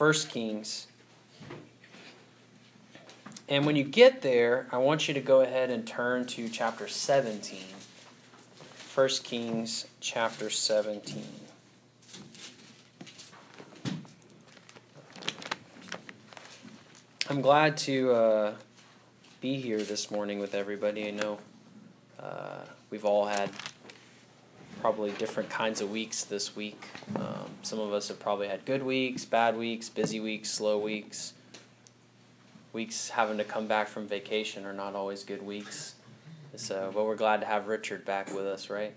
First Kings. And when you get there, I want you to go ahead and turn to chapter 17. 1 Kings chapter 17. I'm glad to uh, be here this morning with everybody. I know uh, we've all had probably different kinds of weeks this week. Um, some of us have probably had good weeks, bad weeks, busy weeks, slow weeks weeks having to come back from vacation are not always good weeks. So, but we're glad to have Richard back with us, right?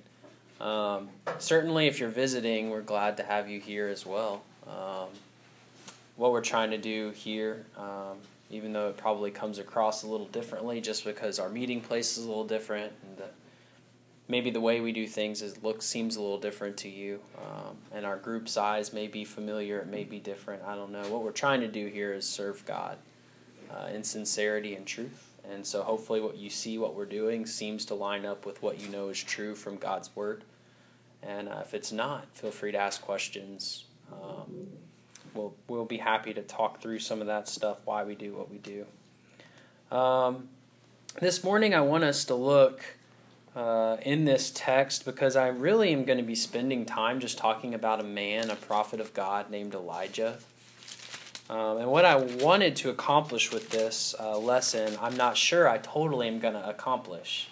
Um, certainly, if you're visiting, we're glad to have you here as well. Um, what we're trying to do here, um, even though it probably comes across a little differently, just because our meeting place is a little different, and the, maybe the way we do things is looks seems a little different to you, um, and our group size may be familiar, it may be different. I don't know. What we're trying to do here is serve God uh, in sincerity and truth. And so hopefully what you see, what we're doing, seems to line up with what you know is true from God's Word. And uh, if it's not, feel free to ask questions. Um, we'll, we'll be happy to talk through some of that stuff, why we do what we do. Um, this morning, I want us to look uh, in this text because I really am going to be spending time just talking about a man, a prophet of God named Elijah. Um, and what I wanted to accomplish with this uh, lesson, I'm not sure I totally am going to accomplish.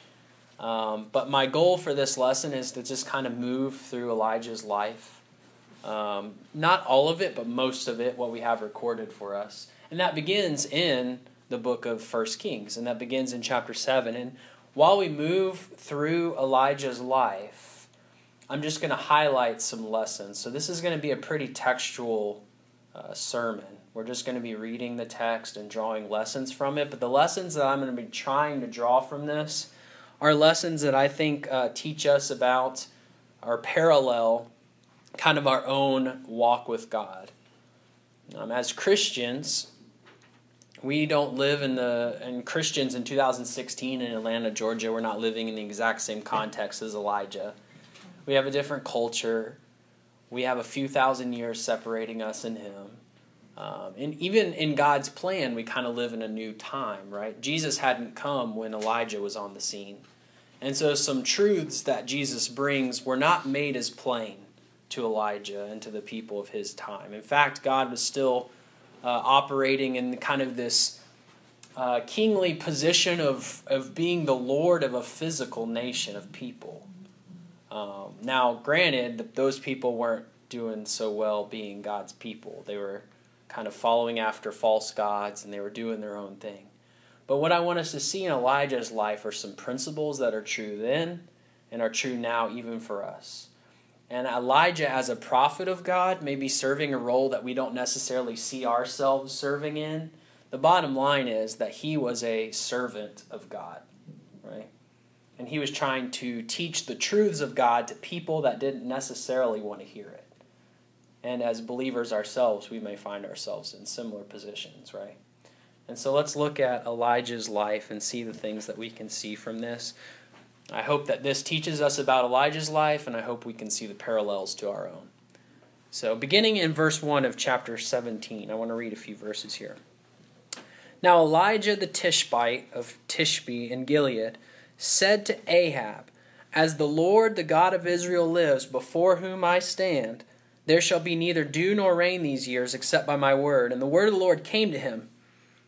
Um, but my goal for this lesson is to just kind of move through Elijah's life. Um, not all of it, but most of it, what we have recorded for us. And that begins in the book of First Kings, and that begins in chapter 7. And while we move through Elijah's life, I'm just going to highlight some lessons. So this is going to be a pretty textual uh, sermon. We're just going to be reading the text and drawing lessons from it. But the lessons that I'm going to be trying to draw from this are lessons that I think uh, teach us about our parallel, kind of our own walk with God. Um, as Christians, we don't live in the and Christians in 2016 in Atlanta, Georgia, we're not living in the exact same context as Elijah. We have a different culture. We have a few thousand years separating us and him. Um, and even in God's plan, we kind of live in a new time, right? Jesus hadn't come when Elijah was on the scene. And so some truths that Jesus brings were not made as plain to Elijah and to the people of his time. In fact, God was still uh, operating in kind of this uh, kingly position of, of being the Lord of a physical nation of people. Um, now, granted, those people weren't doing so well being God's people. They were kind of following after false gods and they were doing their own thing. But what I want us to see in Elijah's life are some principles that are true then and are true now, even for us. And Elijah, as a prophet of God, may be serving a role that we don't necessarily see ourselves serving in. The bottom line is that he was a servant of God, right? And he was trying to teach the truths of God to people that didn't necessarily want to hear it. And as believers ourselves, we may find ourselves in similar positions, right? And so let's look at Elijah's life and see the things that we can see from this. I hope that this teaches us about Elijah's life, and I hope we can see the parallels to our own. So, beginning in verse 1 of chapter 17, I want to read a few verses here. Now, Elijah the Tishbite of Tishbe in Gilead said to Ahab, As the Lord, the God of Israel, lives, before whom I stand, there shall be neither dew nor rain these years except by my word. And the word of the Lord came to him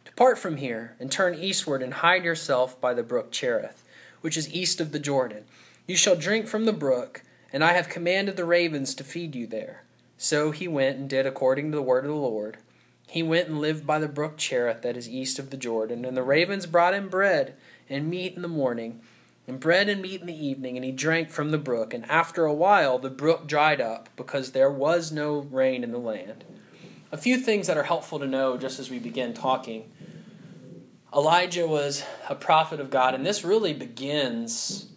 Depart from here, and turn eastward, and hide yourself by the brook Cherith, which is east of the Jordan. You shall drink from the brook, and I have commanded the ravens to feed you there. So he went and did according to the word of the Lord. He went and lived by the brook Cherith that is east of the Jordan. And the ravens brought him bread and meat in the morning and bread and meat in the evening, and he drank from the brook. And after a while, the brook dried up, because there was no rain in the land. A few things that are helpful to know just as we begin talking. Elijah was a prophet of God, and this really begins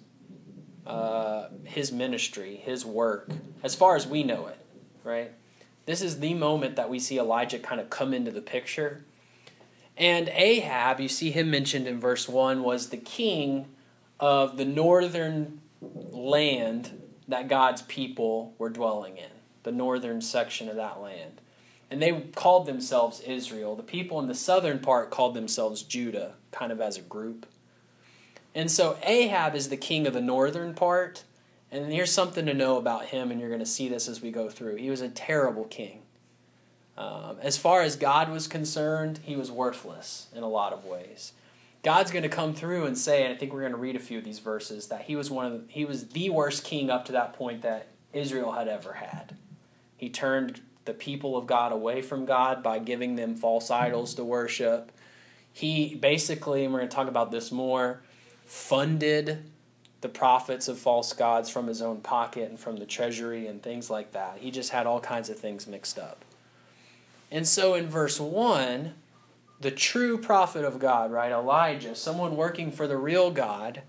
uh, his ministry, his work, as far as we know it, right? This is the moment that we see Elijah kind of come into the picture. And Ahab, you see him mentioned in verse 1, was the king of the northern land that God's people were dwelling in, the northern section of that land. And they called themselves Israel. The people in the southern part called themselves Judah, kind of as a group. And so Ahab is the king of the northern part. And here's something to know about him, and you're going to see this as we go through. He was a terrible king. Um, as far as God was concerned, he was worthless in a lot of ways. God's going to come through and say, and I think we're going to read a few of these verses, that he was one of the, he was the worst king up to that point that Israel had ever had. He turned the people of God away from God by giving them false mm-hmm. idols to worship. He basically, and we're going to talk about this more, funded the prophets of false gods from his own pocket and from the treasury and things like that. He just had all kinds of things mixed up. And so in verse 1, the true prophet of God, right, Elijah, someone working for the real God,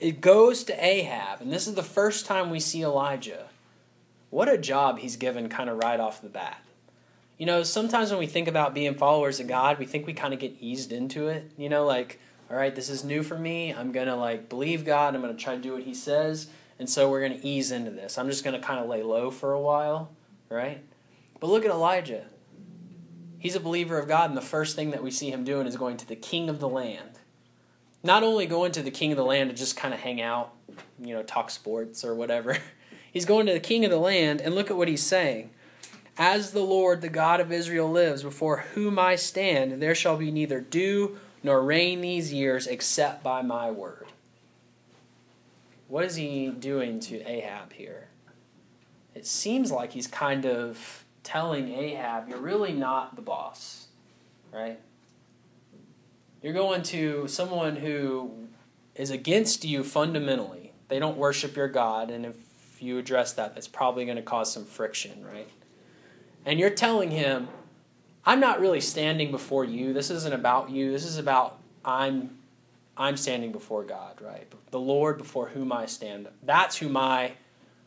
it goes to Ahab, and this is the first time we see Elijah. What a job he's given kind of right off the bat. You know, sometimes when we think about being followers of God, we think we kind of get eased into it. You know, like, all right, this is new for me. I'm going to like believe God. I'm going to try to do what he says. And so we're going to ease into this. I'm just going to kind of lay low for a while, right? But look at Elijah. He's a believer of God, and the first thing that we see him doing is going to the king of the land. Not only going to the king of the land to just kind of hang out, you know, talk sports or whatever. He's going to the king of the land, and look at what he's saying. As the Lord, the God of Israel, lives, before whom I stand, there shall be neither dew nor rain these years except by my word. What is he doing to Ahab here? It seems like he's kind of telling Ahab, you're really not the boss, right? You're going to someone who is against you fundamentally. They don't worship your God, and if you address that, that's probably going to cause some friction, right? And you're telling him, I'm not really standing before you. This isn't about you. This is about I'm I'm standing before God, right? The Lord before whom I stand. That's who my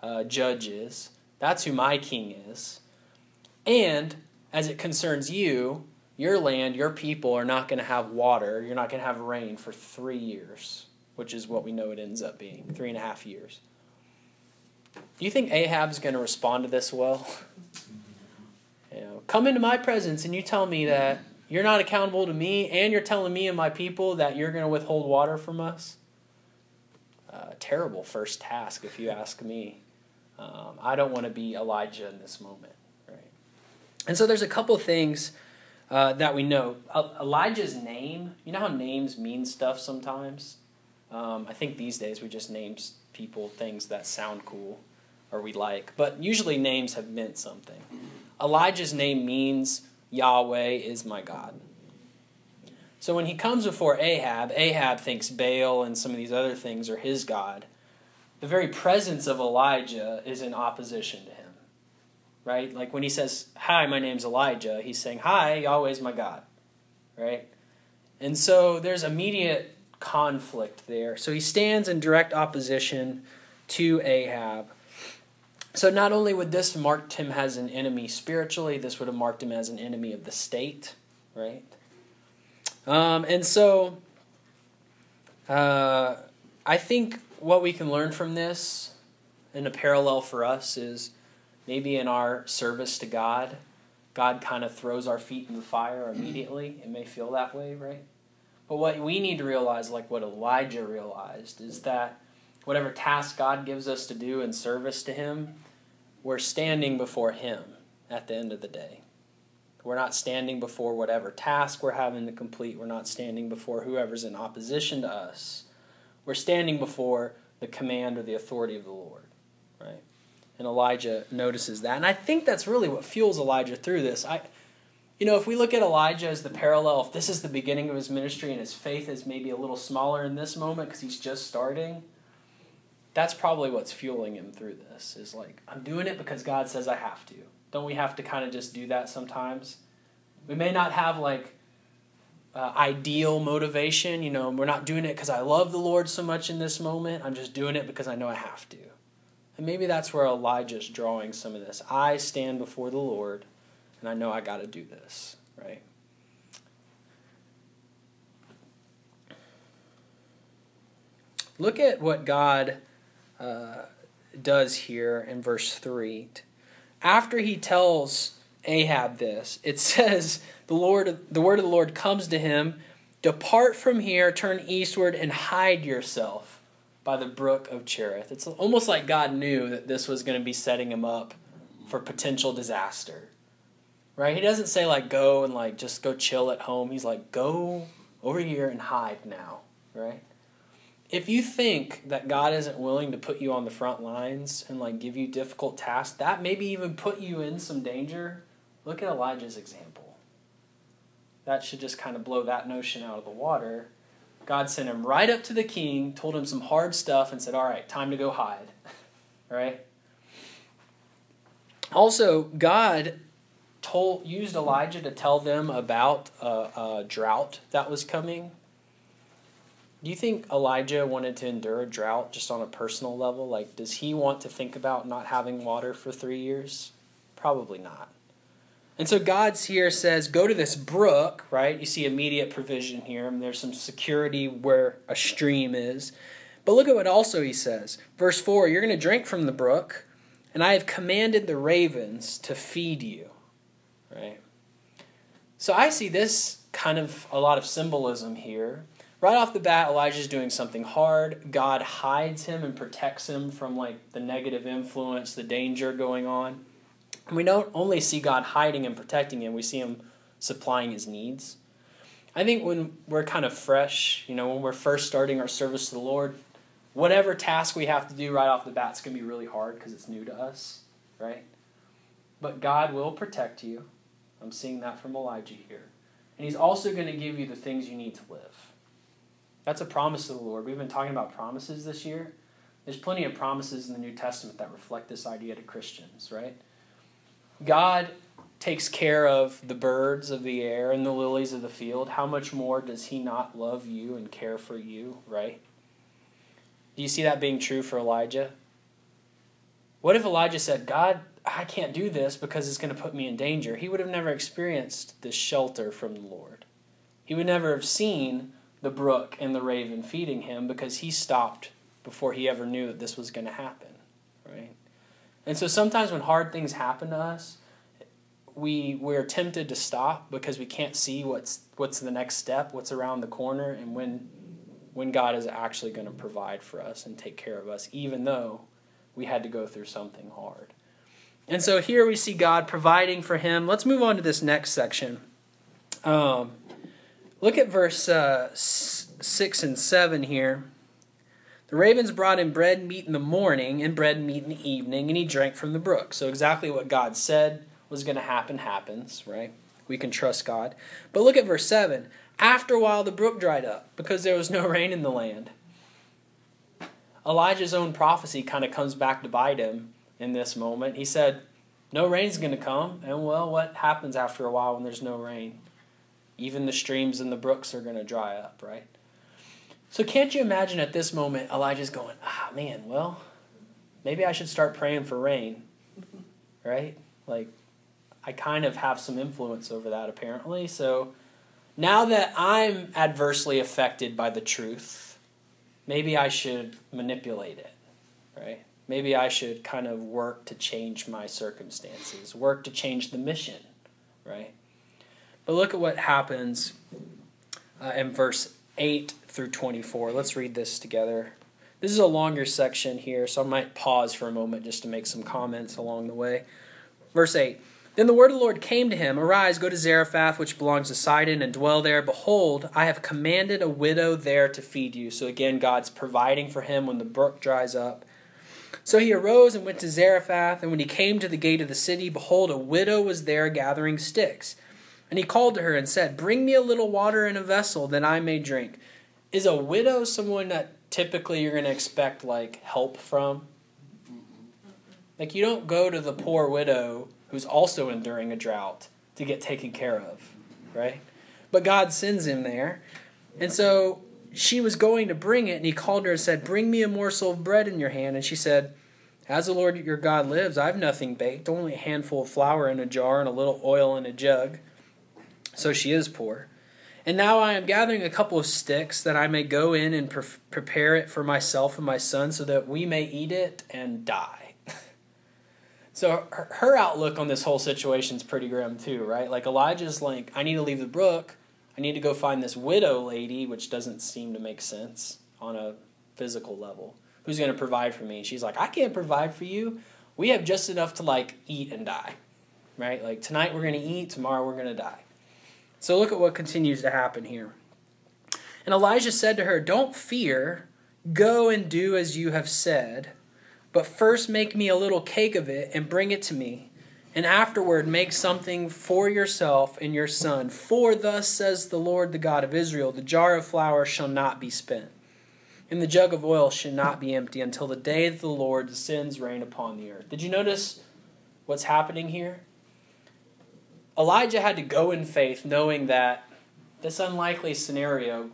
uh, judge is. That's who my king is. And as it concerns you, your land, your people are not going to have water. You're not going to have rain for three years, which is what we know it ends up being three and a half years. Do you think Ahab's going to respond to this well? you know, come into my presence and you tell me that you're not accountable to me and you're telling me and my people that you're going to withhold water from us? Uh, terrible first task, if you ask me. Um, I don't want to be Elijah in this moment. Right? And so there's a couple things uh, that we know. Elijah's name, you know how names mean stuff sometimes? Um, I think these days we just name people things that sound cool or we like, but usually names have meant something. Elijah's name means Yahweh is my God. So when he comes before Ahab, Ahab thinks Baal and some of these other things are his God. The very presence of Elijah is in opposition to him right? Like when he says, Hi, my name's Elijah, he's saying, Hi, Yahweh's my God, right? And so there's immediate conflict there. So he stands in direct opposition to Ahab. So not only would this marked him as an enemy spiritually, this would have marked him as an enemy of the state, right? Um, and so uh, I think what we can learn from this, and a parallel for us, is maybe in our service to God, God kind of throws our feet in the fire immediately. It may feel that way, right? But what we need to realize, like what Elijah realized, is that whatever task God gives us to do in service to Him, we're standing before Him at the end of the day. We're not standing before whatever task we're having to complete. We're not standing before whoever's in opposition to us. We're standing before the command or the authority of the Lord, right? And Elijah notices that. And I think that's really what fuels Elijah through this. I you know, if we look at Elijah as the parallel, if this is the beginning of his ministry and his faith is maybe a little smaller in this moment because he's just starting, that's probably what's fueling him through this. Is like, I'm doing it because God says I have to. Don't we have to kind of just do that sometimes? We may not have like uh, ideal motivation. You know, we're not doing it because I love the Lord so much in this moment. I'm just doing it because I know I have to. And maybe that's where Elijah's drawing some of this. I stand before the Lord, and I know I got to do this, right? Look at what God uh, does here in verse 3. After he tells Ahab this. It says, the Lord the word of the Lord comes to him, depart from here, turn eastward and hide yourself by the brook of Cherith. It's almost like God knew that this was going to be setting him up for potential disaster. Right? He doesn't say like go and like just go chill at home. He's like go over here and hide now, right? If you think that God isn't willing to put you on the front lines and like give you difficult tasks, that maybe even put you in some danger, look at Elijah's example. That should just kind of blow that notion out of the water. God sent him right up to the king, told him some hard stuff, and said, All right, time to go hide. right? Also, God told used Elijah to tell them about a, a drought that was coming. Do you think Elijah wanted to endure a drought just on a personal level? Like, does he want to think about not having water for three years? Probably not. And so God's here says, go to this brook, right? You see immediate provision here, and there's some security where a stream is. But look at what also he says. Verse 4 You're going to drink from the brook, and I have commanded the ravens to feed you right? So I see this kind of a lot of symbolism here. Right off the bat, Elijah's doing something hard. God hides him and protects him from like the negative influence, the danger going on. And we don't only see God hiding and protecting him, we see him supplying his needs. I think when we're kind of fresh, you know, when we're first starting our service to the Lord, whatever task we have to do right off the bat is going to be really hard because it's new to us, right? But God will protect you. I'm seeing that from Elijah here. And he's also going to give you the things you need to live. That's a promise of the Lord. We've been talking about promises this year. There's plenty of promises in the New Testament that reflect this idea to Christians, right? God takes care of the birds of the air and the lilies of the field. How much more does he not love you and care for you, right? Do you see that being true for Elijah? What if Elijah said, God, I can't do this because it's going to put me in danger. He would have never experienced this shelter from the Lord. He would never have seen the brook and the raven feeding him because he stopped before he ever knew that this was going to happen, right? And so sometimes when hard things happen to us, we we're tempted to stop because we can't see what's what's the next step, what's around the corner, and when when God is actually going to provide for us and take care of us, even though we had to go through something hard. And so here we see God providing for him. Let's move on to this next section. Um, look at verse uh, 6 and 7 here. The ravens brought him bread and meat in the morning and bread and meat in the evening, and he drank from the brook. So, exactly what God said was going to happen happens, right? We can trust God. But look at verse 7. After a while, the brook dried up because there was no rain in the land. Elijah's own prophecy kind of comes back to bite him in this moment. He said, No rain's going to come. And well, what happens after a while when there's no rain? Even the streams and the brooks are going to dry up, right? So can't you imagine at this moment Elijah's going, Ah, man, well, maybe I should start praying for rain, right? Like, I kind of have some influence over that apparently. So now that I'm adversely affected by the truth, maybe I should manipulate it, right? Maybe I should kind of work to change my circumstances, work to change the mission, right? But look at what happens uh, in verse 8 through 24. Let's read this together. This is a longer section here, so I might pause for a moment just to make some comments along the way. Verse 8 Then the word of the Lord came to him Arise, go to Zarephath, which belongs to Sidon, and dwell there. Behold, I have commanded a widow there to feed you. So again, God's providing for him when the brook dries up. So he arose and went to Zarephath, and when he came to the gate of the city, behold, a widow was there gathering sticks. And he called to her and said, Bring me a little water in a vessel, that I may drink. Is a widow someone that typically you're going to expect like help from? Like you don't go to the poor widow who's also enduring a drought to get taken care of, right? But God sends him there. And so she was going to bring it, and he called her and said, Bring me a morsel of bread in your hand. And she said, As the Lord your God lives, I have nothing baked, only a handful of flour in a jar and a little oil in a jug. So she is poor. And now I am gathering a couple of sticks that I may go in and pre- prepare it for myself and my son so that we may eat it and die. So her, her outlook on this whole situation is pretty grim too, right? Like Elijah's like, I need to leave the brook. I need to go find this widow lady, which doesn't seem to make sense on a physical level. Who's going to provide for me? she's like, I can't provide for you. We have just enough to like eat and die, right? Like tonight we're going to eat, tomorrow we're going to die. So look at what continues to happen here. And Elijah said to her, Don't fear, go and do as you have said, but first make me a little cake of it and bring it to me. And afterward make something for yourself and your son. For thus says the Lord, the God of Israel the jar of flour shall not be spent, and the jug of oil shall not be empty until the day that the Lord sends rain upon the earth. Did you notice what's happening here? Elijah had to go in faith, knowing that this unlikely scenario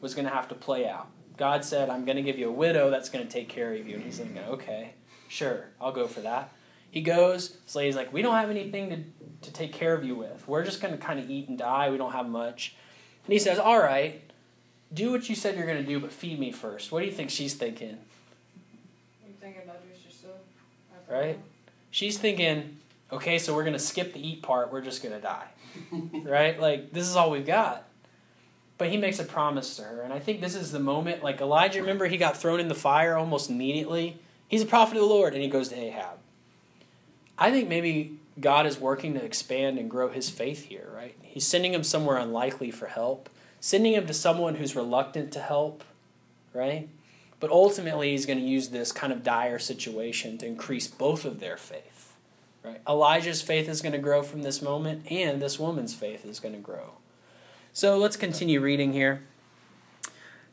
was going to have to play out. God said, I'm going to give you a widow that's going to take care of you. And he's thinking, okay, sure, I'll go for that. He goes, Slade's like, we don't have anything to, to take care of you with. We're just going to kind of eat and die. We don't have much. And he says, all right, do what you said you're going to do, but feed me first. What do you think she's thinking? You thinking about just yourself. Right? She's thinking, okay, so we're going to skip the eat part. We're just going to die. right? Like, this is all we've got. But he makes a promise to her. And I think this is the moment, like Elijah, remember, he got thrown in the fire almost immediately. He's a prophet of the Lord, and he goes to Ahab. I think maybe God is working to expand and grow his faith here, right? He's sending him somewhere unlikely for help, sending him to someone who's reluctant to help, right? But ultimately, he's going to use this kind of dire situation to increase both of their faith, right? Elijah's faith is going to grow from this moment, and this woman's faith is going to grow. So let's continue reading here.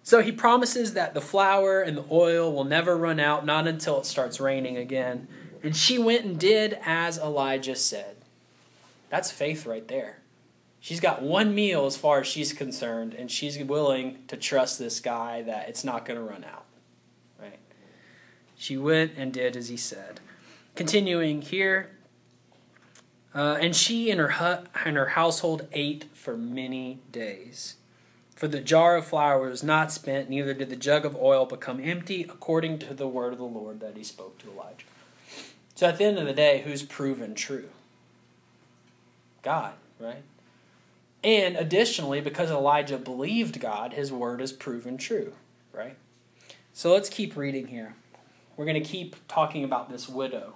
So he promises that the flour and the oil will never run out, not until it starts raining again. And she went and did as Elijah said. That's faith right there. She's got one meal as far as she's concerned, and she's willing to trust this guy that it's not going to run out. Right? She went and did as he said. Continuing here, uh, and she and her hut and her household ate for many days. For the jar of flour was not spent, neither did the jug of oil become empty, according to the word of the Lord that he spoke to Elijah. So at the end of the day, who's proven true? God, right? And additionally, because Elijah believed God, his word is proven true, right? So let's keep reading here. We're going to keep talking about this widow.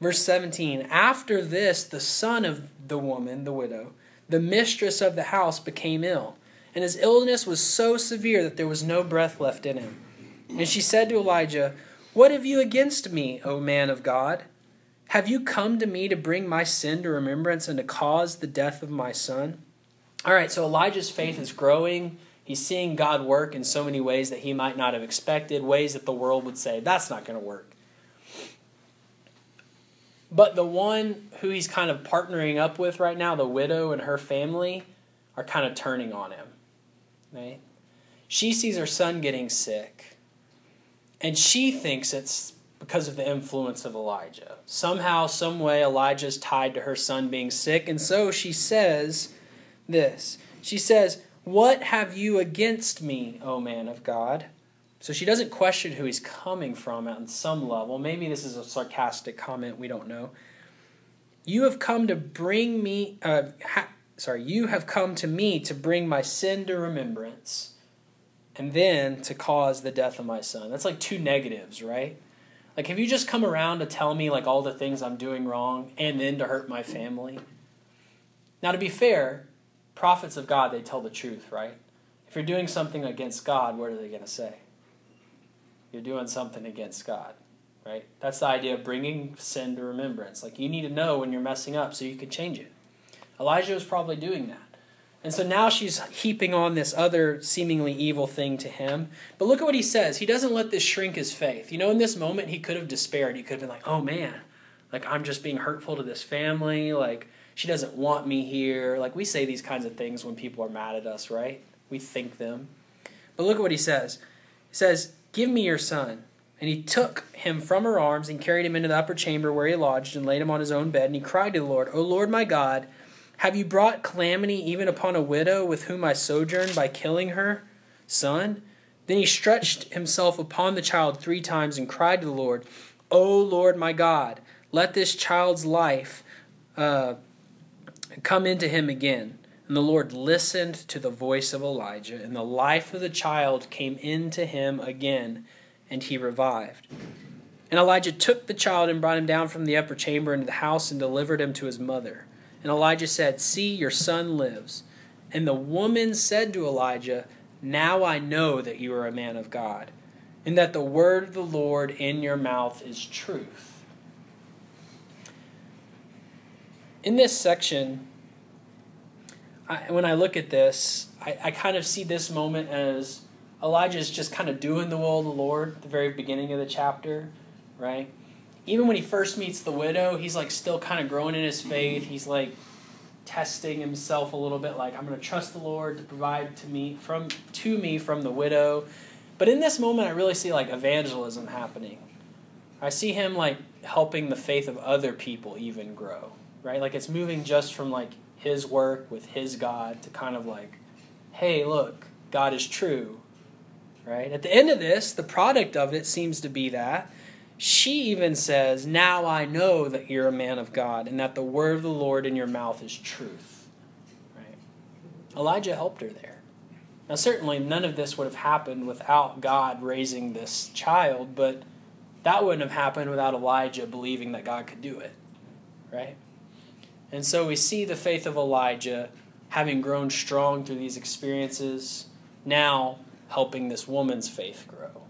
Verse 17 After this, the son of the woman, the widow, the mistress of the house, became ill, and his illness was so severe that there was no breath left in him. And she said to Elijah, What have you against me, O man of God? Have you come to me to bring my sin to remembrance and to cause the death of my son? All right, so Elijah's faith is growing. He's seeing God work in so many ways that he might not have expected, ways that the world would say, that's not going to work. But the one who he's kind of partnering up with right now, the widow and her family, are kind of turning on him. Right? She sees her son getting sick, and she thinks it's because of the influence of Elijah. Somehow, some way, Elijah's tied to her son being sick, and so she says this. She says, What have you against me, O man of God? So she doesn't question who he's coming from on some level. Maybe this is a sarcastic comment, we don't know. You have come to bring me, uh, ha, sorry, you have come to me to bring my sin to remembrance and then to cause the death of my son. That's like two negatives, right? Like, have you just come around to tell me, like, all the things I'm doing wrong and then to hurt my family? Now, to be fair, prophets of God, they tell the truth, right? If you're doing something against God, what are they going to say? you're doing something against God, right? That's the idea of bringing sin to remembrance. Like you need to know when you're messing up so you can change it. Elijah was probably doing that. And so now she's heaping on this other seemingly evil thing to him. But look at what he says. He doesn't let this shrink his faith. You know, in this moment, he could have despaired. He could have been like, oh man, like I'm just being hurtful to this family. Like she doesn't want me here. Like we say these kinds of things when people are mad at us, right? We think them. But look at what he says. He says, Give me your son. And he took him from her arms and carried him into the upper chamber where he lodged and laid him on his own bed. And he cried to the Lord, O Lord my God, have you brought calamity even upon a widow with whom I sojourn by killing her son? Then he stretched himself upon the child three times and cried to the Lord, O Lord my God, let this child's life uh, come into him again. And the Lord listened to the voice of Elijah, and the life of the child came into him again, and he revived. And Elijah took the child and brought him down from the upper chamber into the house and delivered him to his mother. And Elijah said, See, your son lives. And the woman said to Elijah, Now I know that you are a man of God, and that the word of the Lord in your mouth is truth. In this section, I, when I look at this, I, I kind of see this moment as Elijah is just kind of doing the will of the Lord at the very beginning of the chapter, right? Even when he first meets the widow, he's like still kind of growing in his faith. He's like testing himself a little bit, like I'm going to trust the Lord to provide to me from to me from the widow. But in this moment, I really see like evangelism happening. I see him like helping the faith of other people even grow, right? Like it's moving just from like his work with his God to kind of like, hey, look, God is true, right? At the end of this, the product of it seems to be that. She even says, Now I know that you're a man of God and that the word of the Lord in your mouth is truth. Right? Elijah helped her there. Now, certainly none of this would have happened without God raising this child, but that wouldn't have happened without Elijah believing that God could do it. Right? And so we see the faith of Elijah having grown strong through these experiences, now helping this woman's faith grow.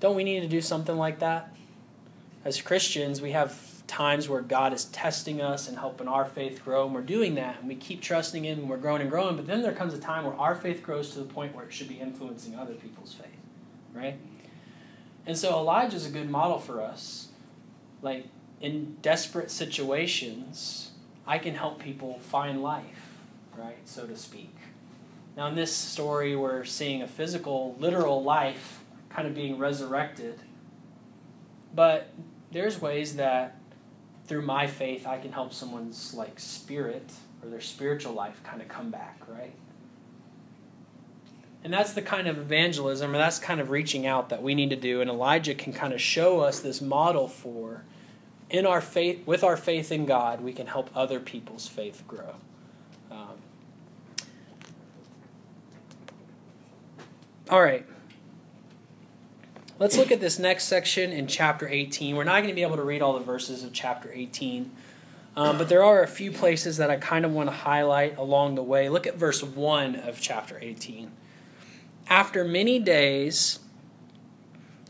Don't we need to do something like that? As Christians, we have times where God is testing us and helping our faith grow, and we're doing that, and we keep trusting Him, and we're growing and growing. But then there comes a time where our faith grows to the point where it should be influencing other people's faith, right? And so Elijah is a good model for us. Like, in desperate situations, I can help people find life, right, so to speak. Now, in this story, we're seeing a physical, literal life kind of being resurrected. But there's ways that through my faith, I can help someone's like spirit or their spiritual life kind of come back, right? And that's the kind of evangelism, or that's kind of reaching out that we need to do. And Elijah can kind of show us this model for in our faith, with our faith in God, we can help other people's faith grow. Um, all right. Let's look at this next section in chapter 18. We're not going to be able to read all the verses of chapter 18, um, but there are a few places that I kind of want to highlight along the way. Look at verse 1 of chapter 18. After many days,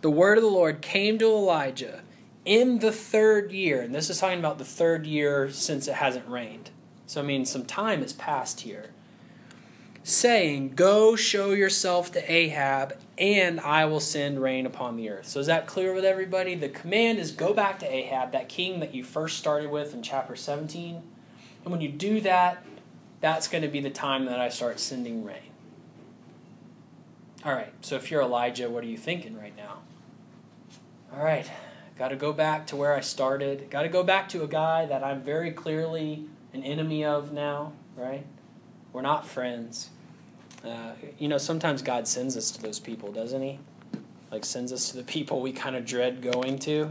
the word of the Lord came to Elijah in the third year, and this is talking about the third year since it hasn't rained. So, I mean, some time has passed here. Saying, Go show yourself to Ahab, and I will send rain upon the earth. So, is that clear with everybody? The command is go back to Ahab, that king that you first started with in chapter 17. And when you do that, that's going to be the time that I start sending rain. All right, so if you're Elijah, what are you thinking right now? All right, Got to go back to where I started. Got to go back to a guy that I'm very clearly an enemy of now, right? We're not friends. Uh, you know, sometimes God sends us to those people, doesn't He? Like, sends us to the people we kind of dread going to.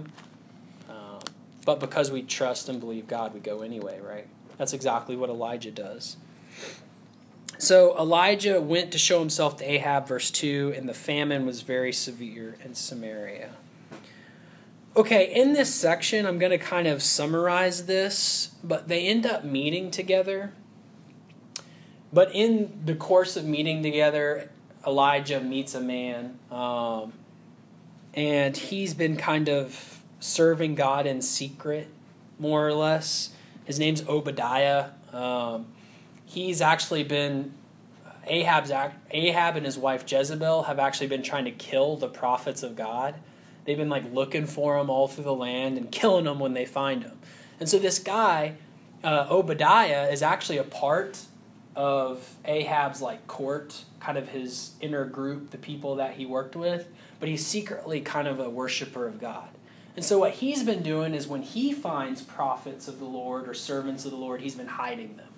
Um, but because we trust and believe God, we go anyway, right? That's exactly what Elijah does. So Elijah went to show himself to Ahab, verse 2, and the famine was very severe in Samaria. Okay, in this section, I'm going to kind of summarize this, but they end up meeting together. But in the course of meeting together, Elijah meets a man, um, and he's been kind of serving God in secret, more or less. His name's Obadiah. Um, he's actually been Ahab's Ahab and his wife Jezebel have actually been trying to kill the prophets of God They've been like looking for him all through the land and killing them when they find him. And so this guy, uh, Obadiah, is actually a part of Ahab's like court, kind of his inner group, the people that he worked with, but he's secretly kind of a worshiper of God. And so what he's been doing is when he finds prophets of the Lord or servants of the Lord, he's been hiding them,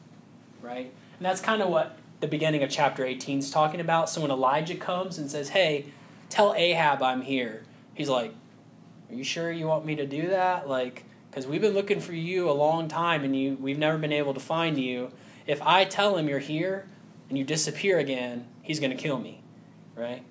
right? And that's kind of what the beginning of chapter 18 is talking about. So when Elijah comes and says, "Hey, tell Ahab I'm here," he's like, Are you sure you want me to do that? Like, because we've been looking for you a long time and you we've never been able to find you. If I tell him you're here and you disappear again, he's going to kill me, right?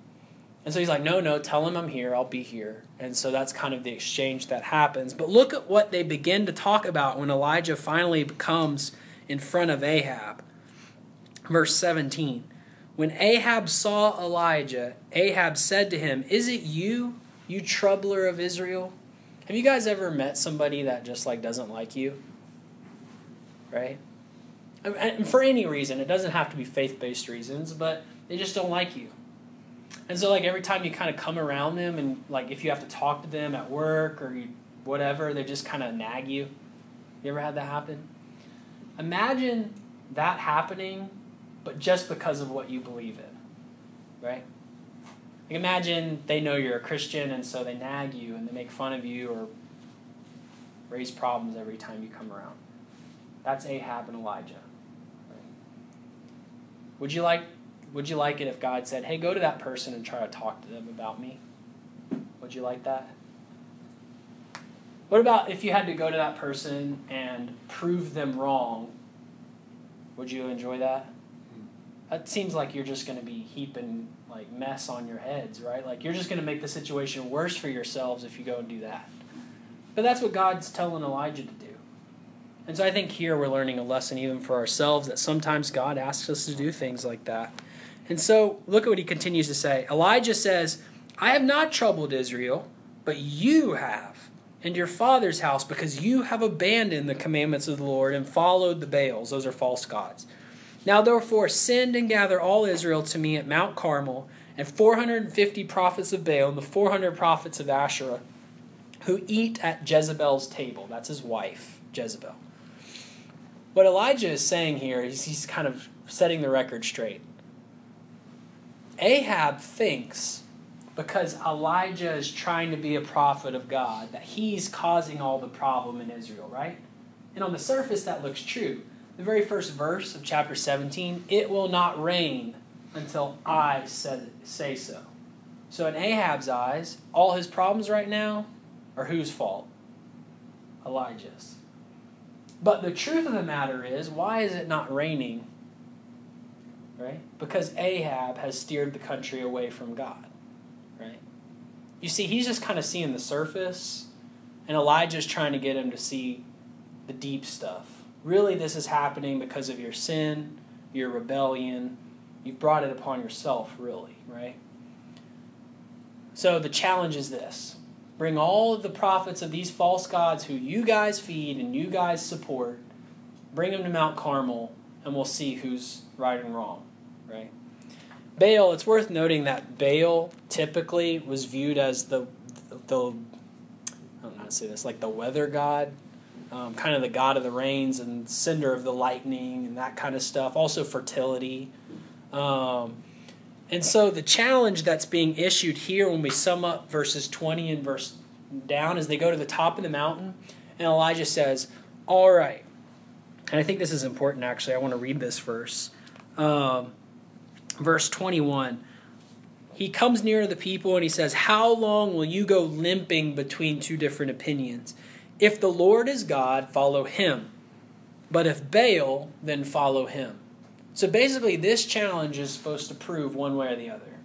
And so he's like, no, no, tell him I'm here. I'll be here. And so that's kind of the exchange that happens. But look at what they begin to talk about when Elijah finally comes in front of Ahab. Verse 17. When Ahab saw Elijah, Ahab said to him, Is it you, you troubler of Israel? Have you guys ever met somebody that just like doesn't like you? Right? And for any reason, it doesn't have to be faith-based reasons, but they just don't like you. And so like every time you kind of come around them and like if you have to talk to them at work or you, whatever, they just kind of nag you. You ever had that happen? Imagine that happening but just because of what you believe in. Right? Like imagine they know you're a Christian and so they nag you and they make fun of you or raise problems every time you come around. That's Ahab and Elijah. Would you like would you like it if God said, "Hey, go to that person and try to talk to them about me"? Would you like that? What about if you had to go to that person and prove them wrong? Would you enjoy that? that seems like you're just going to be heaping like mess on your heads, right? Like you're just going to make the situation worse for yourselves if you go and do that. But that's what God's telling Elijah to do. And so I think here we're learning a lesson even for ourselves that sometimes God asks us to do things like that. And so look at what he continues to say. Elijah says, I have not troubled Israel, but you have, and your father's house, because you have abandoned the commandments of the Lord and followed the Baals. Those are false gods. Now therefore send and gather all Israel to me at Mount Carmel, and 450 prophets of Baal and the 400 prophets of Asherah, who eat at Jezebel's table. That's his wife, Jezebel. What Elijah is saying here is he's kind of setting the record straight. Ahab thinks because Elijah is trying to be a prophet of God that he's causing all the problem in Israel, right? And on the surface, that looks true the very first verse of chapter 17, it will not rain until I say so. So, in Ahab's eyes, all his problems right now are whose fault? Elijah's. But the truth of the matter is, why is it not raining? Right? Because Ahab has steered the country away from God. Right? You see, he's just kind of seeing the surface, and Elijah's trying to get him to see the deep stuff Really, this is happening because of your sin, your rebellion. You've brought it upon yourself, really, right? So the challenge is this bring all of the prophets of these false gods who you guys feed and you guys support, bring them to Mount Carmel, and we'll see who's right and wrong, right? Baal, it's worth noting that Baal typically was viewed as the, the, I don't know how to say this, like the weather god um, kind of the god of the rains and sender of the lightning and that kind of stuff. Also, fertility. Um, and so, the challenge that's being issued here when we sum up verses 20 and verse down is they go to the top of the mountain, and Elijah says, All right. And I think this is important, actually. I want to read this verse. Um, verse 21 he comes near to the people and he says, How long will you go limping between two different opinions? If the Lord is God, follow him. But if Baal, then follow him. So basically, this challenge is supposed to prove one way or the other.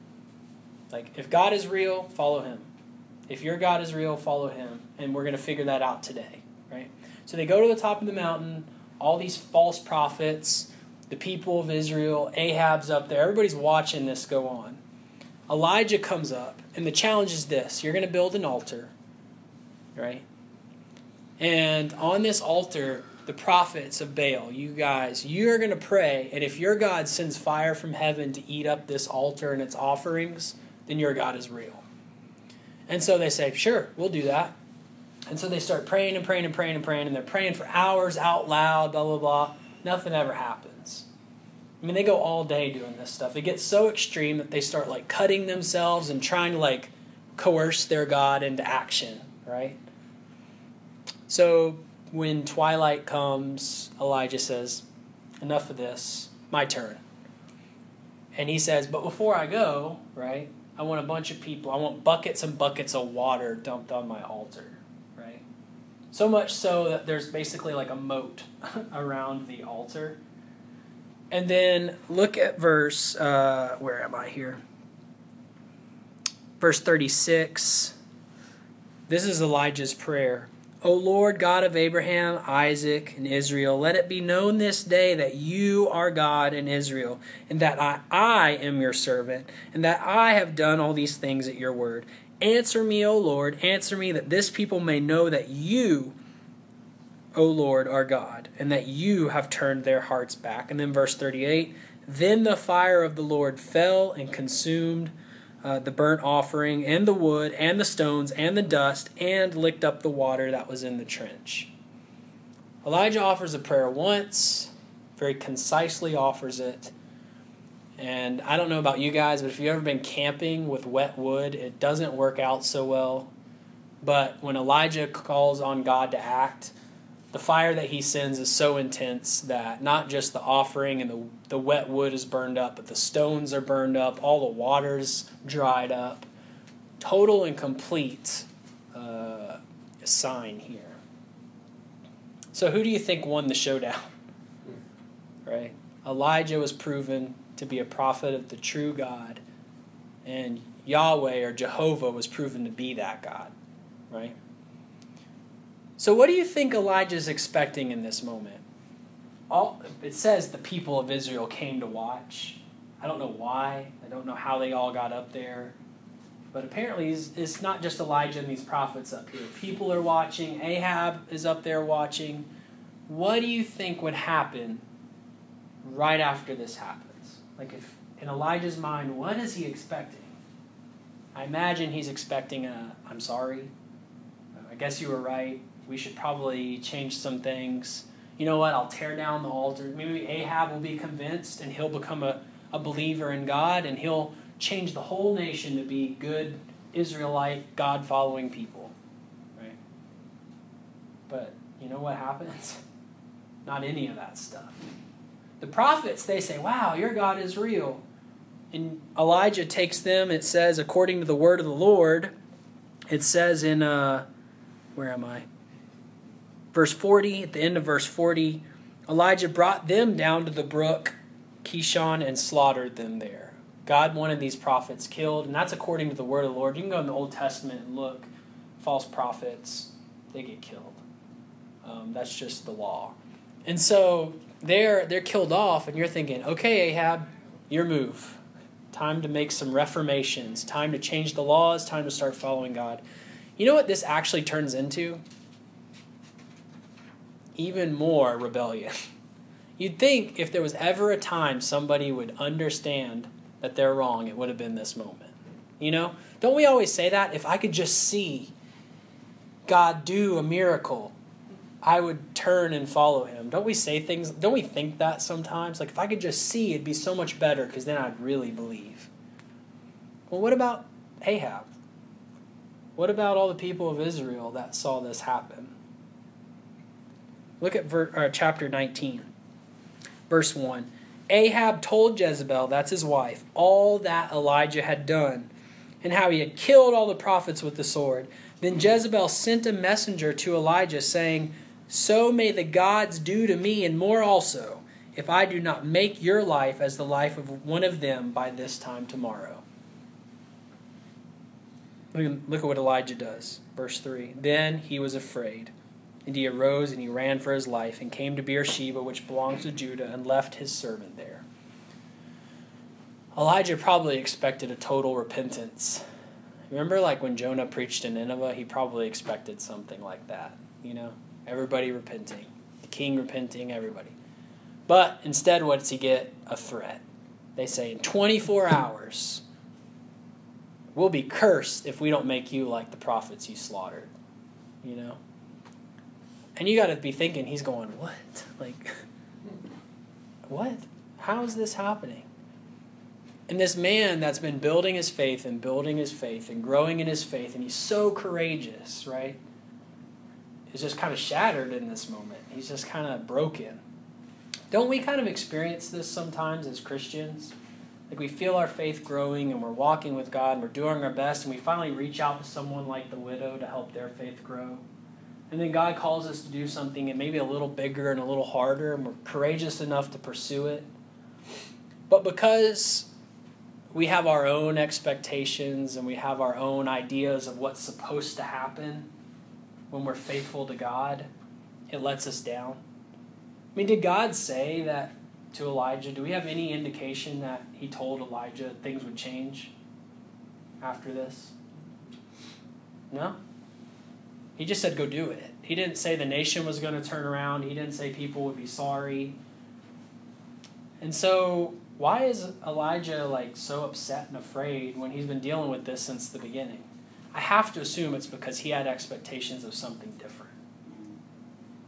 Like, if God is real, follow him. If your God is real, follow him. And we're going to figure that out today, right? So they go to the top of the mountain, all these false prophets, the people of Israel, Ahab's up there. Everybody's watching this go on. Elijah comes up, and the challenge is this you're going to build an altar, right? And on this altar, the prophets of Baal, you guys, you're going to pray. And if your God sends fire from heaven to eat up this altar and its offerings, then your God is real. And so they say, sure, we'll do that. And so they start praying and praying and praying and praying, and they're praying for hours out loud, blah, blah, blah. Nothing ever happens. I mean, they go all day doing this stuff. It gets so extreme that they start like cutting themselves and trying to like coerce their God into action, right? So when twilight comes, Elijah says, Enough of this, my turn. And he says, But before I go, right, I want a bunch of people. I want buckets and buckets of water dumped on my altar, right? So much so that there's basically like a moat around the altar. And then look at verse, uh, where am I here? Verse 36. This is Elijah's prayer. O Lord God of Abraham, Isaac, and Israel, let it be known this day that you are God in Israel, and that I, I am your servant, and that I have done all these things at your word. Answer me, O Lord, answer me, that this people may know that you, O Lord, are God, and that you have turned their hearts back. And then verse 38 Then the fire of the Lord fell and consumed uh, the burnt offering, and the wood, and the stones, and the dust, and licked up the water that was in the trench. Elijah offers a prayer once, very concisely offers it. And I don't know about you guys, but if you've ever been camping with wet wood, it doesn't work out so well. But when Elijah calls on God to act, the fire that he sends is so intense that not just the offering and the, the wet wood is burned up, but the stones are burned up, all the water's dried up. Total and complete uh, sign here. So, who do you think won the showdown? Right? Elijah was proven to be a prophet of the true God, and Yahweh or Jehovah was proven to be that God. Right? So, what do you think Elijah is expecting in this moment? All, it says the people of Israel came to watch. I don't know why. I don't know how they all got up there. But apparently, it's, it's not just Elijah and these prophets up here. People are watching. Ahab is up there watching. What do you think would happen right after this happens? Like, if in Elijah's mind, what is he expecting? I imagine he's expecting a, I'm sorry. I guess you were right we should probably change some things. You know what? I'll tear down the altar. Maybe Ahab will be convinced and he'll become a, a believer in God and he'll change the whole nation to be good Israelite, God following people. Right? But you know what happens? Not any of that stuff. The prophets, they say, wow, your God is real. And Elijah takes them, it says, according to the word of the Lord, it says in, uh, where am I? Verse 40, at the end of verse 40, Elijah brought them down to the brook Kishon and slaughtered them there. God wanted these prophets killed, and that's according to the word of the Lord. You can go in the Old Testament and look, false prophets, they get killed. Um, that's just the law. And so they're they're killed off, and you're thinking, okay, Ahab, your move. Time to make some reformations. Time to change the laws. Time to start following God. You know what this actually turns into? Even more rebellion. You'd think if there was ever a time somebody would understand that they're wrong, it would have been this moment. You know? Don't we always say that? If I could just see God do a miracle, I would turn and follow him. Don't we say things, don't we think that sometimes? Like, if I could just see, it'd be so much better because then I'd really believe. Well, what about Ahab? What about all the people of Israel that saw this happen? Look at ver, uh, chapter 19, verse 1. Ahab told Jezebel, that's his wife, all that Elijah had done and how he had killed all the prophets with the sword. Then Jezebel sent a messenger to Elijah, saying, So may the gods do to me and more also, if I do not make your life as the life of one of them by this time tomorrow. Look at what Elijah does. Verse 3 Then he was afraid and he arose and he ran for his life and came to Beersheba, which belongs to Judah, and left his servant there. Elijah probably expected a total repentance. Remember, like when Jonah preached in Nineveh, he probably expected something like that. You know, everybody repenting, the king repenting, everybody. But instead, what does he get? A threat. They say, in 24 hours, we'll be cursed if we don't make you like the prophets you slaughtered. You know? And you got to be thinking, he's going, what? Like, what? How is this happening? And this man that's been building his faith and building his faith and growing in his faith, and he's so courageous, right? Is just kind of shattered in this moment. He's just kind of broken. Don't we kind of experience this sometimes as Christians? like we feel our faith growing and we're walking with God and we're doing our best and we finally reach out to someone like the widow to help their faith grow. And then God calls us to do something and maybe a little bigger and a little harder and we're courageous enough to pursue it. But because we have our own expectations and we have our own ideas of what's supposed to happen when we're faithful to God, it lets us down. I mean, did God say that to Elijah? Do we have any indication that he told Elijah things would change after this? No? He just said, go do it. He didn't say the nation was going to turn around, he didn't say people would be sorry. And so, why is Elijah like so upset and afraid when he's been dealing with this since the beginning? I have to assume it's because he had expectations of something different.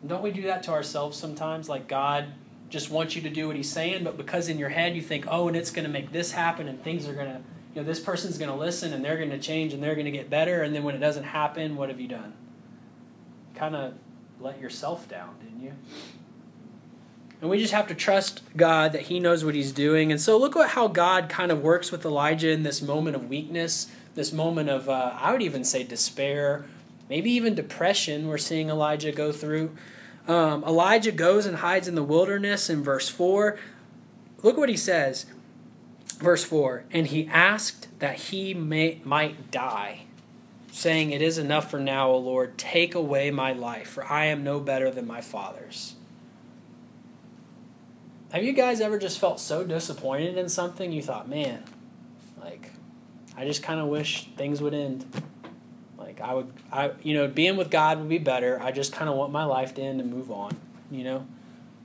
Don't we do that to ourselves sometimes? Like God just wants you to do what he's saying, but because in your head you think, oh, and it's going to make this happen and things are going to, you know, this person's going to listen and they're going to change and they're going to get better. And then when it doesn't happen, what have you done? Kind of let yourself down, didn't you? And we just have to trust God that He knows what He's doing. And so look at how God kind of works with Elijah in this moment of weakness, this moment of, uh, I would even say, despair, maybe even depression we're seeing Elijah go through. Um, Elijah goes and hides in the wilderness in verse 4. Look what he says. Verse 4 And he asked that he may, might die, saying, It is enough for now, O Lord, take away my life, for I am no better than my fathers. Have you guys ever just felt so disappointed in something you thought, man, like, I just kind of wish things would end? Like I would, I you know, being with God would be better. I just kind of want my life to end and move on. You know,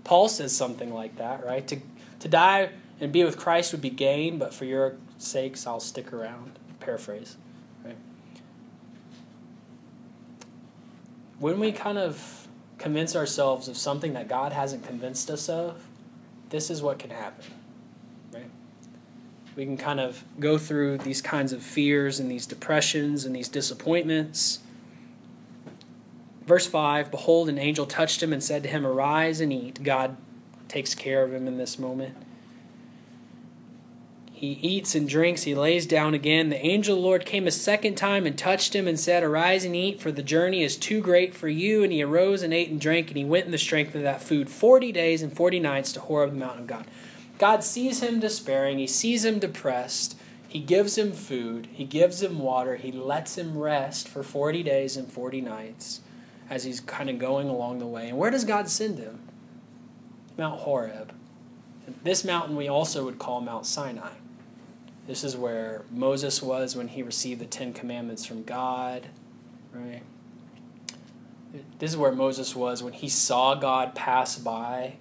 Paul says something like that, right? To to die and be with Christ would be gain, but for your sakes, I'll stick around. Paraphrase, right? When we kind of convince ourselves of something that God hasn't convinced us of, this is what can happen Right? we can kind of go through these kinds of fears and these depressions and these disappointments. Verse 5 Behold, an angel touched him and said to him, Arise and eat. God takes care of him in this moment. He eats and drinks. He lays down again. The angel of the Lord came a second time and touched him and said, Arise and eat, for the journey is too great for you. And he arose and ate and drank, and he went in the strength of that food forty days and forty nights to Horeb, the mountain of God. God sees him despairing, he sees him depressed, he gives him food, he gives him water, he lets him rest for 40 days and 40 nights as he's kind of going along the way. And where does God send him? Mount Horeb. This mountain we also would call Mount Sinai. This is where Moses was when he received the Ten Commandments from God, right? This is where Moses was when he saw God pass by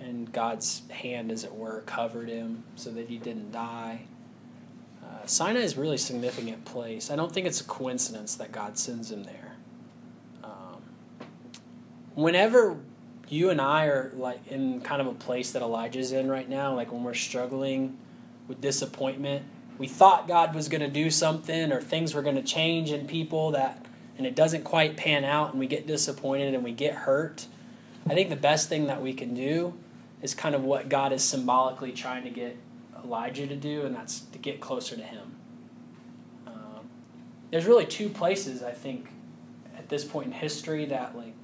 and God's hand, as it were, covered him so that he didn't die. Uh, Sinai is a really significant place. I don't think it's a coincidence that God sends him there. Um, whenever you and I are like in kind of a place that Elijah's in right now, like when we're struggling with disappointment, we thought God was going to do something or things were going to change in people that and it doesn't quite pan out and we get disappointed and we get hurt. I think the best thing that we can do is kind of what God is symbolically trying to get Elijah to do, and that's to get closer to Him. Um, there's really two places I think at this point in history that, like,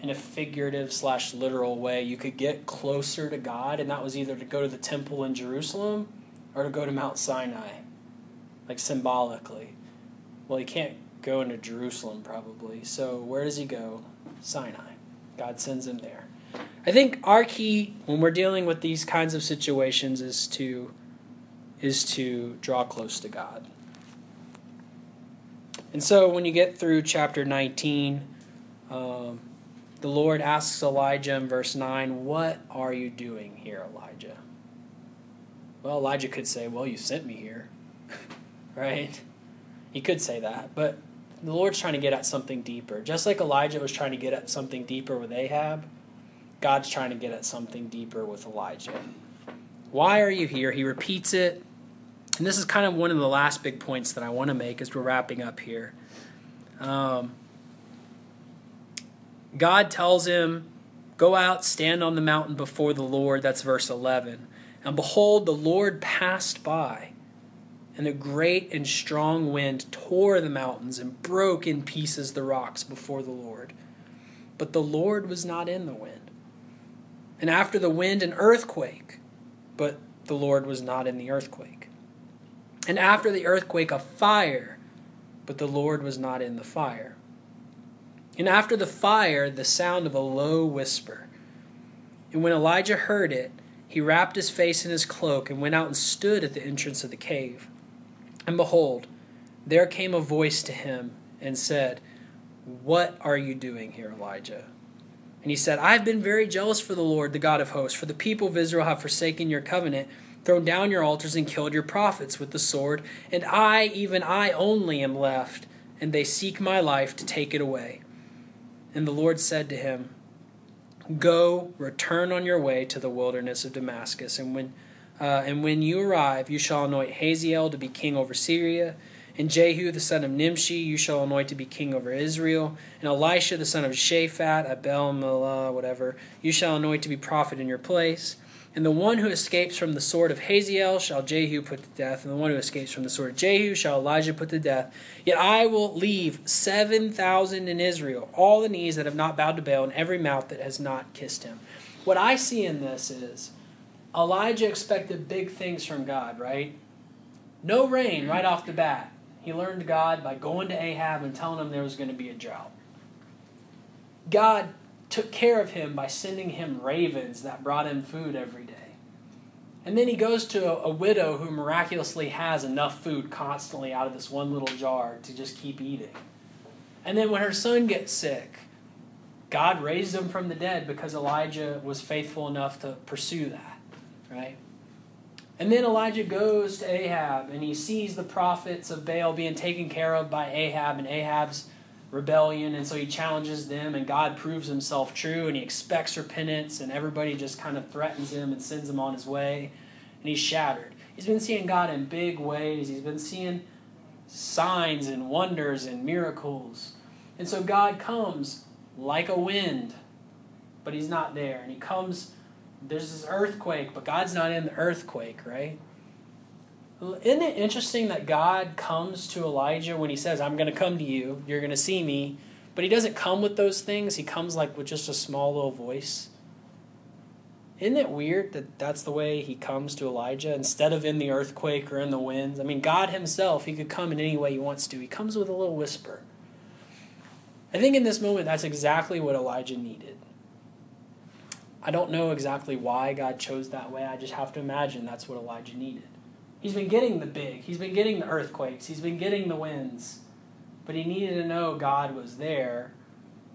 in a figurative slash literal way, you could get closer to God, and that was either to go to the temple in Jerusalem or to go to Mount Sinai, like symbolically. Well, he can't go into Jerusalem probably, so where does he go? Sinai. God sends him there. I think our key when we're dealing with these kinds of situations is to is to draw close to God. And so when you get through chapter 19, um, the Lord asks Elijah in verse 9, What are you doing here, Elijah? Well, Elijah could say, Well, you sent me here. right? He could say that. But the Lord's trying to get at something deeper. Just like Elijah was trying to get at something deeper with Ahab, God's trying to get at something deeper with Elijah. Why are you here? He repeats it. And this is kind of one of the last big points that I want to make as we're wrapping up here. Um, God tells him, Go out, stand on the mountain before the Lord. That's verse 11. And behold, the Lord passed by, and a great and strong wind tore the mountains and broke in pieces the rocks before the Lord. But the Lord was not in the wind. And after the wind, an earthquake, but the Lord was not in the earthquake. And after the earthquake, a fire, but the Lord was not in the fire. And after the fire, the sound of a low whisper. And when Elijah heard it, he wrapped his face in his cloak and went out and stood at the entrance of the cave. And behold, there came a voice to him and said, What are you doing here, Elijah? And he said, I have been very jealous for the Lord, the God of hosts, for the people of Israel have forsaken your covenant, thrown down your altars, and killed your prophets with the sword. And I, even I only, am left, and they seek my life to take it away. And the Lord said to him, Go, return on your way to the wilderness of Damascus, and when uh, and when you arrive, you shall anoint Hazael to be king over Syria, and Jehu the son of Nimshi you shall anoint to be king over Israel, and Elisha the son of Shaphat, Abel Melah, whatever, you shall anoint to be prophet in your place. And the one who escapes from the sword of Hazael shall Jehu put to death, and the one who escapes from the sword of Jehu shall Elijah put to death. Yet I will leave seven thousand in Israel, all the knees that have not bowed to Baal, and every mouth that has not kissed him. What I see in this is Elijah expected big things from God, right? No rain right off the bat. He learned God by going to Ahab and telling him there was going to be a drought. God took care of him by sending him ravens that brought him food every day. And then he goes to a, a, widow who miraculously has enough food constantly out of this one little jar to just keep eating. And then when her son gets sick, God raised him from the dead because Elijah was faithful enough to pursue that, right? And then Elijah goes to Ahab and he sees the prophets of Baal being taken care of by Ahab and Ahab's rebellion, and so he challenges them, and God proves himself true, and he expects repentance, and everybody just kind of threatens him and sends him on his way, and he's shattered. He's been seeing God in big ways, he's been seeing signs and wonders and miracles. And so God comes like a wind, but he's not there. And he comes, there's this earthquake, but God's not in the earthquake, right? Isn't it interesting that God comes to Elijah when he says, I'm going to come to you, you're going to see me, but he doesn't come with those things. He comes like with just a small little voice. Isn't it weird that that's the way he comes to Elijah instead of in the earthquake or in the winds? I mean, God himself, he could come in any way he wants to. He comes with a little whisper. I think in this moment, that's exactly what Elijah needed. I don't know exactly why God chose that way. I just have to imagine that's what Elijah needed. He's been getting the big, he's been getting the earthquakes, he's been getting the winds, but he needed to know God was there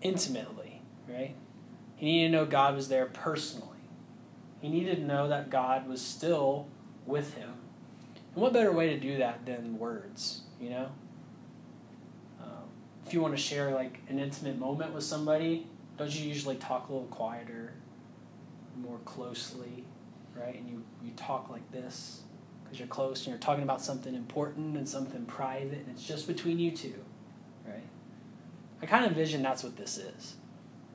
intimately, right? He needed to know God was there personally. He needed to know that God was still with him. And what better way to do that than words, you know? Um, if you want to share like an intimate moment with somebody, don't you usually talk a little quieter, more closely, right? And you, you talk like this because you're close and you're talking about something important and something private and it's just between you two, right? I kind of envision that's what this is,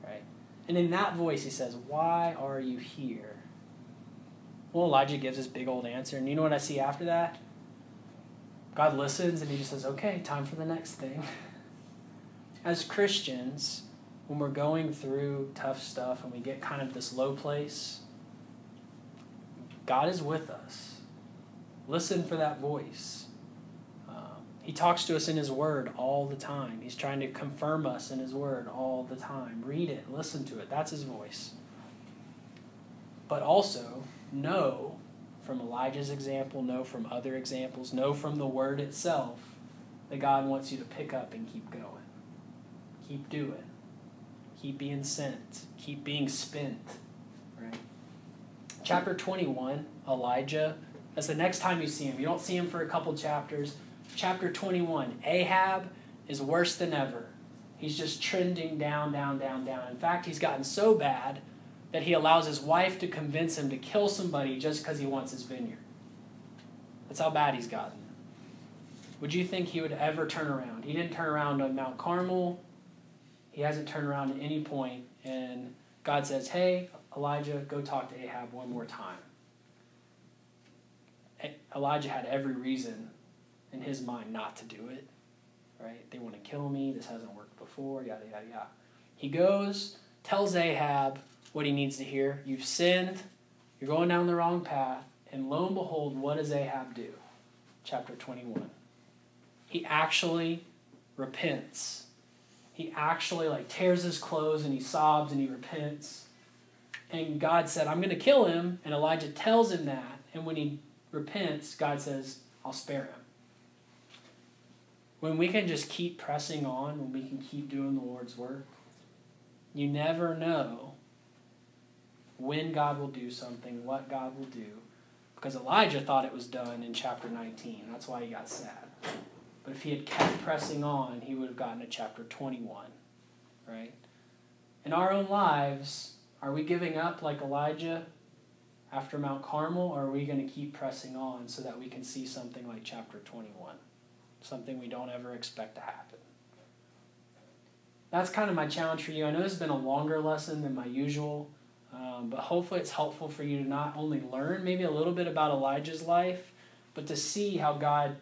right? And in that voice, he says, Why are you here? Well, Elijah gives this big old answer, and you know what I see after that? God listens and he just says, Okay, time for the next thing. As Christians, when we're going through tough stuff and we get kind of this low place, God is with us. Listen for that voice. Um, he talks to us in His Word all the time. He's trying to confirm us in His Word all the time. Read it, listen to it. That's His voice. But also, know from Elijah's example, know from other examples, know from the Word itself that God wants you to pick up and keep going. Keep doing. Keep being sent. Keep being spent. Right? Chapter 21, Elijah that's the next time you see him. You don't see him for a couple chapters. Chapter 21 Ahab is worse than ever. He's just trending down, down, down, down. In fact, he's gotten so bad that he allows his wife to convince him to kill somebody just because he wants his vineyard. That's how bad he's gotten. Would you think he would ever turn around? He didn't turn around on Mount Carmel. He hasn't turned around at any point. and God says, Hey, Elijah, go talk to Ahab one more time. Elijah had every reason in his mind not to do it. Right? They want to kill me. This hasn't worked before. Yada yada yada. He goes, tells Ahab what he needs to hear. You've sinned. You're going down the wrong path. And lo and behold, what does Ahab do? Chapter 21. He actually repents. He actually like tears his clothes and he sobs and he repents. And God said, I'm going to kill him. And Elijah tells him that. And when he repents, God says, I'll spare him. When we can just keep pressing on, when we can keep doing the Lord's work, you never know when God will do something, what God will do. Because Elijah thought it was done in chapter 19. That's why he got sad. But if he had kept pressing on, he would have gotten to chapter 21. Right? In our own lives, are we giving up like Elijah after Mount Carmel, or are we going to keep pressing on so that we can see something like chapter 21? Something we don't ever expect to happen. That's kind of my challenge for you. I know this has been a longer lesson than my usual, um, but hopefully it's helpful for you to not only learn maybe a little bit about Elijah's life, but to see how God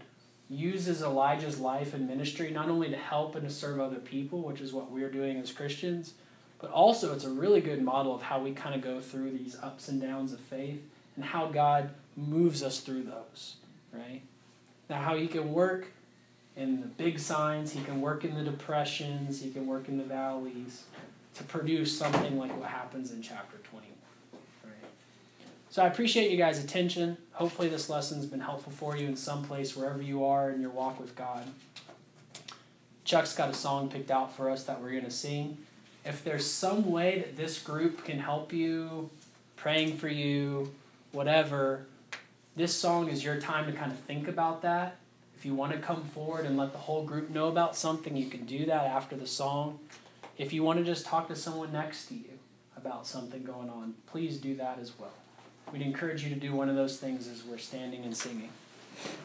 uses Elijah's life and ministry not only to help and to serve other people, which is what we're doing as Christians, but also it's a really good model of how we kind of go through these ups and downs of faith and how God moves us through those, right? Now, how He can work in the big signs, He can work in the depressions, He can work in the valleys to produce something like what happens in chapter 21. Right? So I appreciate you guys' attention. Hopefully, this lesson's been helpful for you in some place, wherever you are in your walk with God. Chuck's got a song picked out for us that we're going to sing if there's some way that this group can help you, praying for you, whatever, this song is your time to kind of think about that. If you want to come forward and let the whole group know about something, you can do that after the song. If you want to just talk to someone next to you about something going on, please do that as well. We'd encourage you to do one of those things as we're standing and singing.